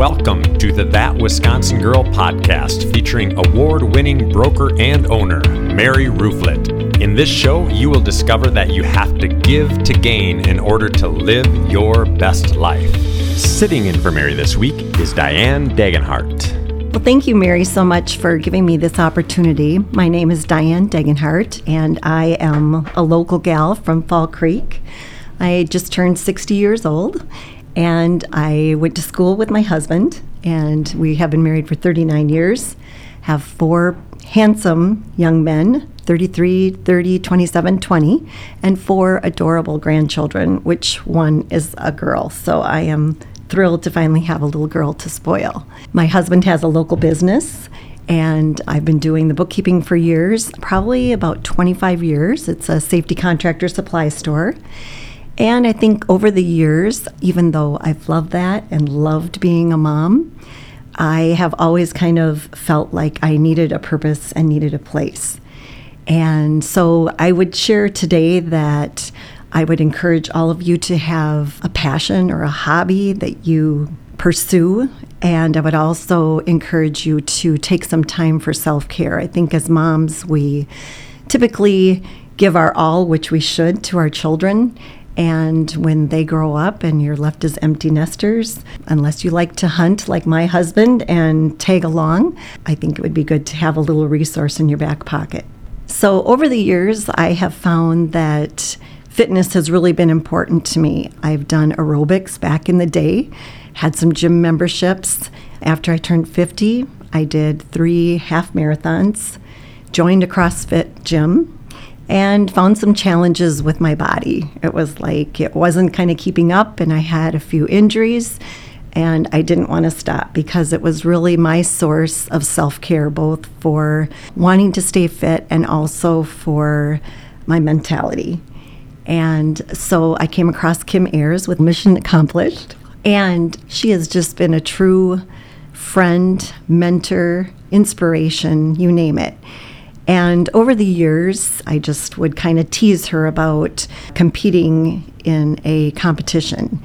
Welcome to the That Wisconsin Girl podcast featuring award winning broker and owner, Mary Rooflet. In this show, you will discover that you have to give to gain in order to live your best life. Sitting in for Mary this week is Diane Degenhart. Well, thank you, Mary, so much for giving me this opportunity. My name is Diane Degenhart, and I am a local gal from Fall Creek. I just turned 60 years old, and I went to school with my husband, and we have been married for 39 years, have four handsome young men 33, 30, 27, 20, and four adorable grandchildren, which one is a girl. So I am thrilled to finally have a little girl to spoil. My husband has a local business and I've been doing the bookkeeping for years, probably about 25 years. It's a safety contractor supply store. And I think over the years, even though I've loved that and loved being a mom, I have always kind of felt like I needed a purpose and needed a place. And so I would share today that I would encourage all of you to have a passion or a hobby that you pursue. And I would also encourage you to take some time for self care. I think as moms, we typically give our all, which we should, to our children. And when they grow up and you're left as empty nesters, unless you like to hunt like my husband and tag along, I think it would be good to have a little resource in your back pocket. So, over the years, I have found that fitness has really been important to me. I've done aerobics back in the day, had some gym memberships. After I turned 50, I did three half marathons, joined a CrossFit gym, and found some challenges with my body. It was like it wasn't kind of keeping up, and I had a few injuries. And I didn't want to stop because it was really my source of self care, both for wanting to stay fit and also for my mentality. And so I came across Kim Ayers with Mission Accomplished. And she has just been a true friend, mentor, inspiration, you name it. And over the years, I just would kind of tease her about competing in a competition.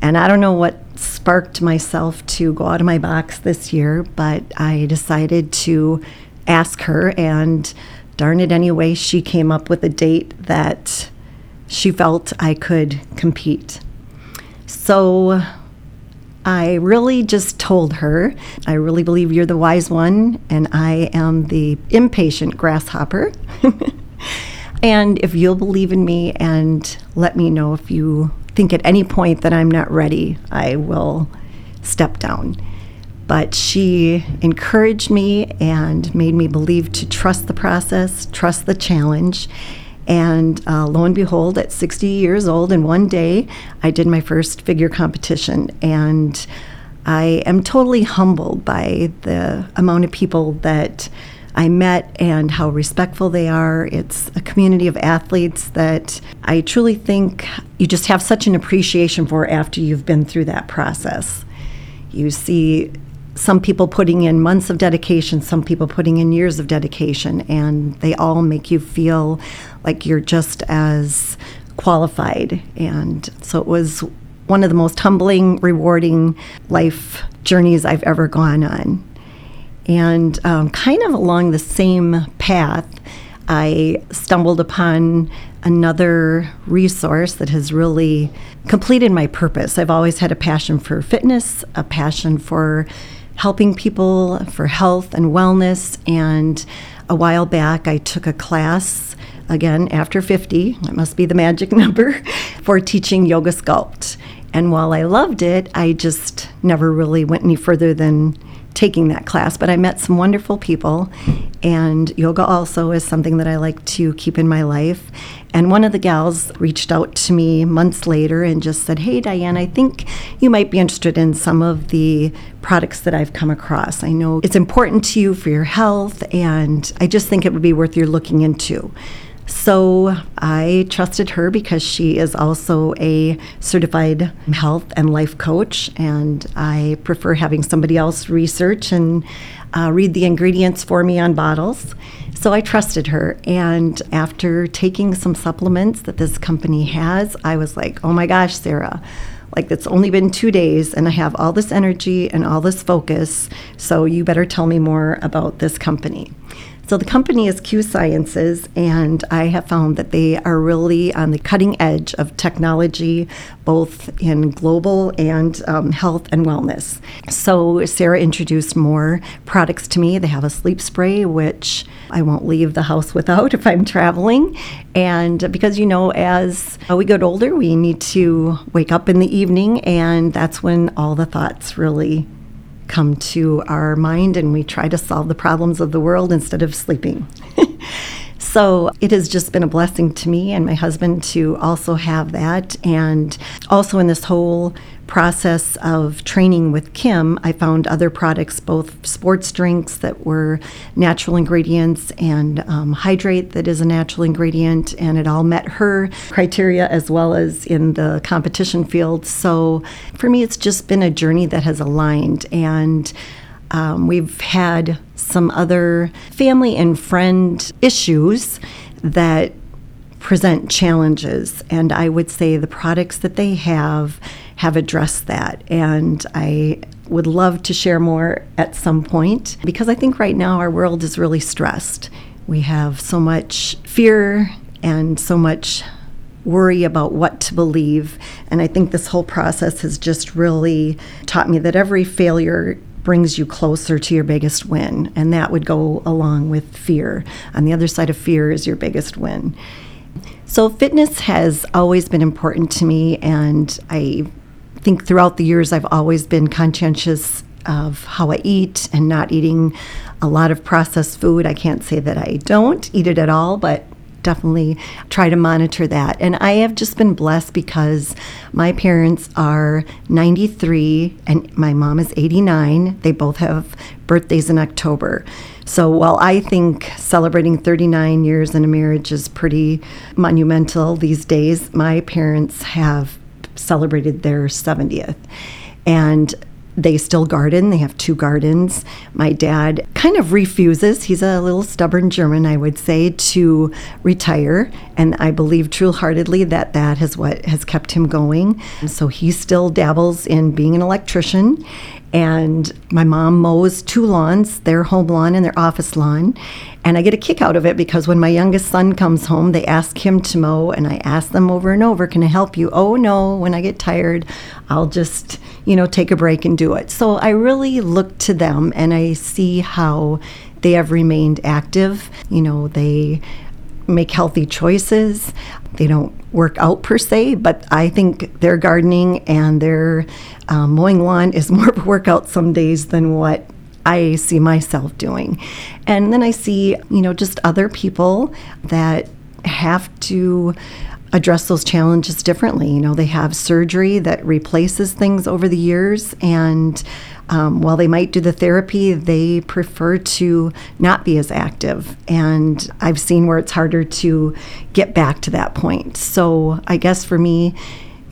And I don't know what sparked myself to go out of my box this year, but I decided to ask her, and darn it anyway, she came up with a date that she felt I could compete. So I really just told her, I really believe you're the wise one, and I am the impatient grasshopper. and if you'll believe in me and let me know if you think at any point that I'm not ready, I will step down. But she encouraged me and made me believe to trust the process, trust the challenge, and uh, lo and behold, at 60 years old, in one day, I did my first figure competition. And I am totally humbled by the amount of people that I met and how respectful they are. It's a community of athletes that I truly think you just have such an appreciation for after you've been through that process. You see some people putting in months of dedication, some people putting in years of dedication, and they all make you feel like you're just as qualified. And so it was one of the most humbling, rewarding life journeys I've ever gone on. And um, kind of along the same path, I stumbled upon another resource that has really completed my purpose. I've always had a passion for fitness, a passion for helping people for health and wellness. And a while back, I took a class, again, after 50, that must be the magic number, for teaching yoga sculpt. And while I loved it, I just never really went any further than taking that class, but I met some wonderful people, and yoga also is something that I like to keep in my life. And one of the gals reached out to me months later and just said, Hey, Diane, I think you might be interested in some of the products that I've come across. I know it's important to you for your health, and I just think it would be worth your looking into. So I trusted her because she is also a certified health and life coach, and I prefer having somebody else research and uh, read the ingredients for me on bottles. So I trusted her. And after taking some supplements that this company has, I was like, oh my gosh, Sarah, like it's only been two days and I have all this energy and all this focus. So you better tell me more about this company. So the company is Q Sciences, and I have found that they are really on the cutting edge of technology, both in global and um, health and wellness. So Sarah introduced more products to me. They have a sleep spray, which I won't leave the house without if I'm traveling. And because, you know, as we get older, we need to wake up in the evening, and that's when all the thoughts really come to our mind and we try to solve the problems of the world instead of sleeping. so it has just been a blessing to me and my husband to also have that. And also in this whole process of training with Kim, I found other products, both sports drinks that were natural ingredients and um, hydrate that is a natural ingredient, and it all met her criteria as well as in the competition field. So for me, it's just been a journey that has aligned, and um, we've had some other family and friend issues that present challenges. And I would say the products that they have have addressed that. And I would love to share more at some point because I think right now our world is really stressed. We have so much fear and so much worry about what to believe. And I think this whole process has just really taught me that every failure brings you closer to your biggest win. And that would go along with fear. On the other side of fear is your biggest win. So, fitness has always been important to me, and I think throughout the years I've always been conscientious of how I eat and not eating a lot of processed food. I can't say that I don't eat it at all, but definitely try to monitor that. And I have just been blessed because my parents are 93 and my mom is 89. They both have birthdays in October. So while I think celebrating 39 years in a marriage is pretty monumental these days, my parents have celebrated their 70th. And they still garden. They have two gardens. My dad kind of refuses, he's a little stubborn German, I would say, to retire. And I believe true heartedly that that is what has kept him going. So he still dabbles in being an electrician. And my mom mows two lawns, their home lawn and their office lawn. And I get a kick out of it because when my youngest son comes home, they ask him to mow, and I ask them over and over, Can I help you? Oh, no, when I get tired, I'll just, you know, take a break and do it. So I really look to them and I see how they have remained active. You know, they make healthy choices. They don't work out per se, but I think their gardening and their um, mowing lawn is more of a workout some days than what I see myself doing. And then I see, you know, just other people that have to address those challenges differently. You know, they have surgery that replaces things over the years, and um, while they might do the therapy, they prefer to not be as active. And I've seen where it's harder to get back to that point. So I guess for me,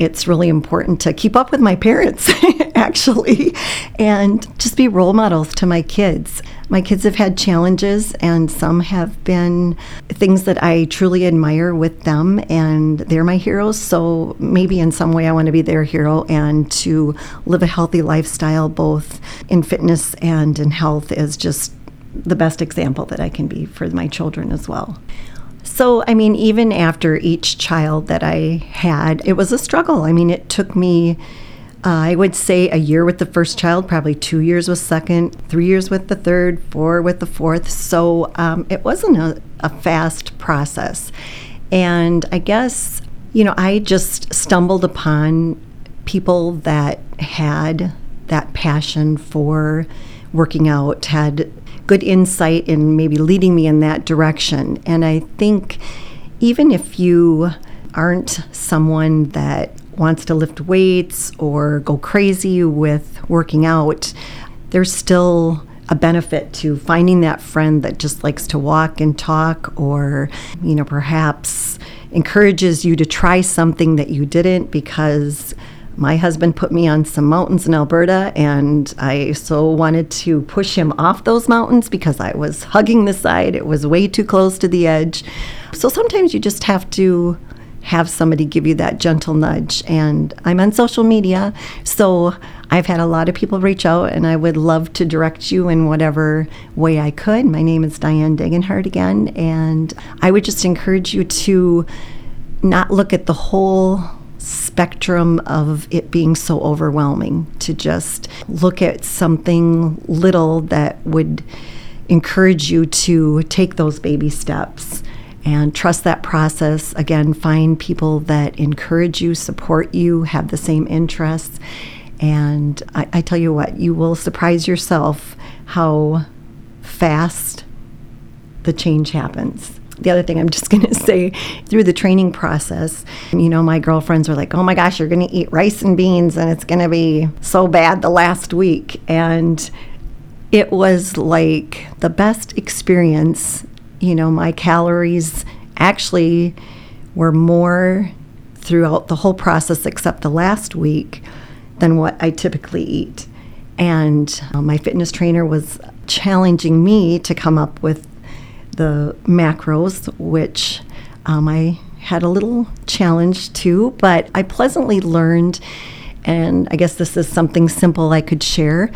it's really important to keep up with my parents, actually, and just be role models to my kids. My kids have had challenges, and some have been things that I truly admire with them, and they're my heroes. So maybe in some way I want to be their hero and to live a healthy lifestyle, both in fitness and in health, is just the best example that I can be for my children as well. So, I mean, even after each child that I had, it was a struggle. I mean, it took me, uh, I would say, a year with the first child, probably two years with second, three years with the third, four with the fourth. So um, it wasn't a, a fast process. And I guess, you know, I just stumbled upon people that had that passion for working out, had good insight in maybe leading me in that direction. And I think even if you aren't someone that wants to lift weights or go crazy with working out, there's still a benefit to finding that friend that just likes to walk and talk or, you know, perhaps encourages you to try something that you didn't because my husband put me on some mountains in Alberta, and I so wanted to push him off those mountains because I was hugging the side. It was way too close to the edge. So sometimes you just have to have somebody give you that gentle nudge. And I'm on social media, so I've had a lot of people reach out, and I would love to direct you in whatever way I could. My name is Diane Degenhart again, and I would just encourage you to not look at the whole spectrum of it being so overwhelming, to just look at something little that would encourage you to take those baby steps and trust that process. Again, find people that encourage you, support you, have the same interests. And I, I tell you what, you will surprise yourself how fast the change happens the other thing I'm just going to say through the training process, you know, my girlfriends were like, oh my gosh, you're going to eat rice and beans and it's going to be so bad the last week. And it was like the best experience you know, my calories actually were more throughout the whole process except the last week than what I typically eat. And uh, my fitness trainer was challenging me to come up with the macros, which um, I had a little challenge too, but I pleasantly learned, and I guess this is something simple I could share,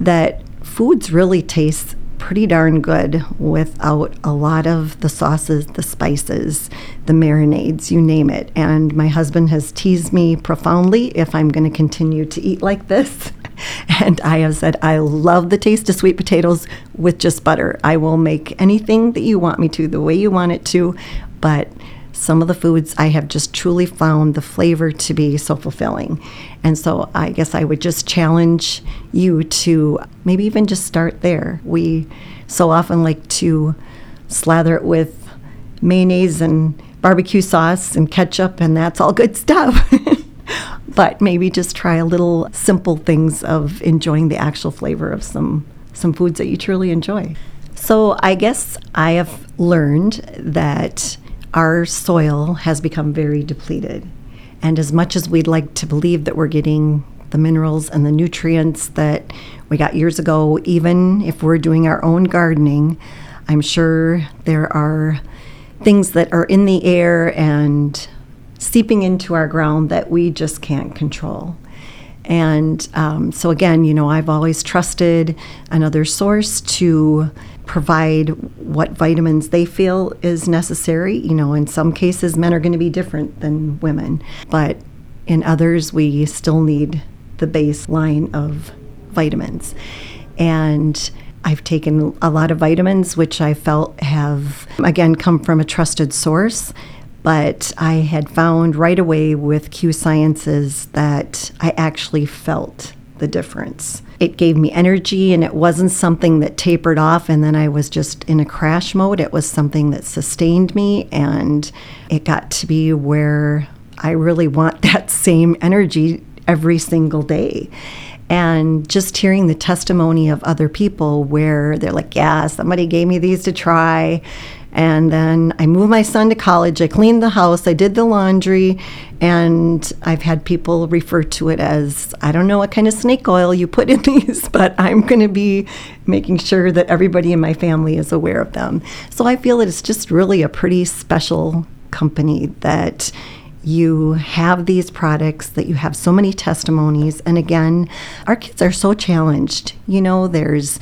that foods really taste pretty darn good without a lot of the sauces, the spices, the marinades, you name it. And my husband has teased me profoundly if I'm going to continue to eat like this. And I have said, I love the taste of sweet potatoes with just butter. I will make anything that you want me to, the way you want it to. But some of the foods I have just truly found the flavor to be so fulfilling. And so I guess I would just challenge you to maybe even just start there. We so often like to slather it with mayonnaise and barbecue sauce and ketchup, and that's all good stuff. but maybe just try a little simple things of enjoying the actual flavor of some some foods that you truly enjoy. So I guess I have learned that our soil has become very depleted. And as much as we'd like to believe that we're getting the minerals and the nutrients that we got years ago, even if we're doing our own gardening, I'm sure there are things that are in the air and seeping into our ground that we just can't control. And um, so, again, you know, I've always trusted another source to provide what vitamins they feel is necessary. You know, in some cases, men are going to be different than women, but in others, we still need the baseline of vitamins. And I've taken a lot of vitamins, which I felt have, again, come from a trusted source. But I had found right away with Q Sciences that I actually felt the difference. It gave me energy, and it wasn't something that tapered off and then I was just in a crash mode. It was something that sustained me, and it got to be where I really want that same energy every single day. And just hearing the testimony of other people where they're like, Yeah, somebody gave me these to try. And then I moved my son to college. I cleaned the house. I did the laundry. And I've had people refer to it as I don't know what kind of snake oil you put in these, but I'm going to be making sure that everybody in my family is aware of them. So I feel that it's just really a pretty special company that you have these products, that you have so many testimonies. And again, our kids are so challenged. You know, there's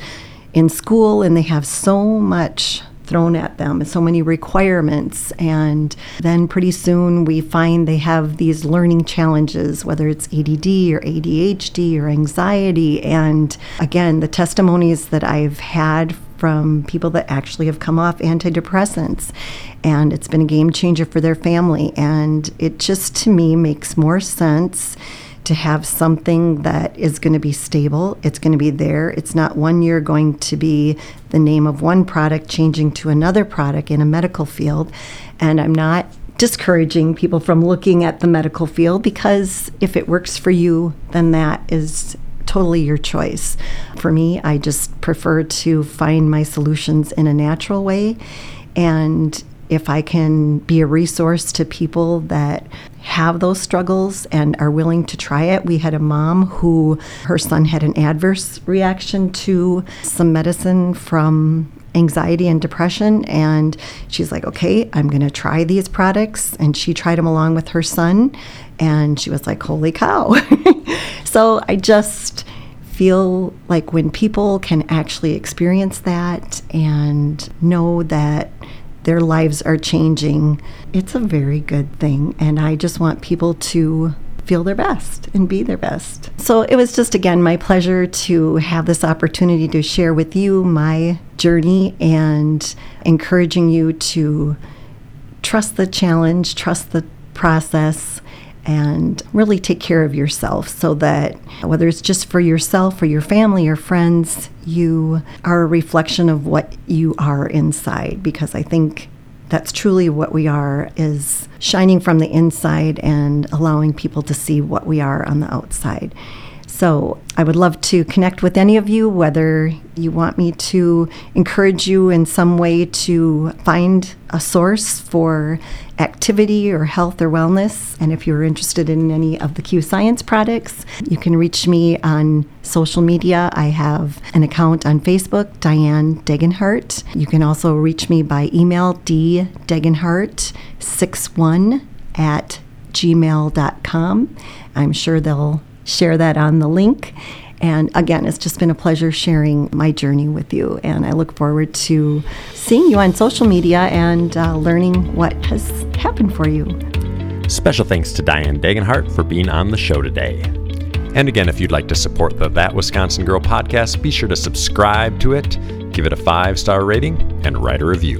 in school and they have so much thrown at them, so many requirements. And then pretty soon we find they have these learning challenges, whether it's ADD or ADHD or anxiety. And again, the testimonies that I've had from people that actually have come off antidepressants and it's been a game changer for their family and it just to me makes more sense to have something that is going to be stable. It's going to be there. It's not one year going to be the name of one product changing to another product in a medical field. And I'm not discouraging people from looking at the medical field because if it works for you, then that is totally your choice. For me, I just prefer to find my solutions in a natural way. And if I can be a resource to people that have those struggles and are willing to try it. We had a mom who her son had an adverse reaction to some medicine from anxiety and depression. And she's like, okay, I'm going to try these products. And she tried them along with her son. And she was like, holy cow. so I just feel like when people can actually experience that and know that their lives are changing, it's a very good thing. And I just want people to feel their best and be their best. So it was just, again, my pleasure to have this opportunity to share with you my journey and encouraging you to trust the challenge, trust the process, and really take care of yourself so that whether it's just for yourself or your family or friends, you are a reflection of what you are inside. Because I think that's truly what we are is shining from the inside and allowing people to see what we are on the outside. So I would love to connect with any of you, whether you want me to encourage you in some way to find a source for activity or health or wellness. And if you're interested in any of the Q Science products, you can reach me on social media. I have an account on Facebook, Diane Degenhart. You can also reach me by email, ddegenhart61 at gmail.com. I'm sure they'll share that on the link. And again, it's just been a pleasure sharing my journey with you. And I look forward to seeing you on social media and uh, learning what has happened for you. Special thanks to Diane Degenhart for being on the show today. And again, if you'd like to support the That Wisconsin Girl podcast, be sure to subscribe to it, give it a five star rating, and write a review.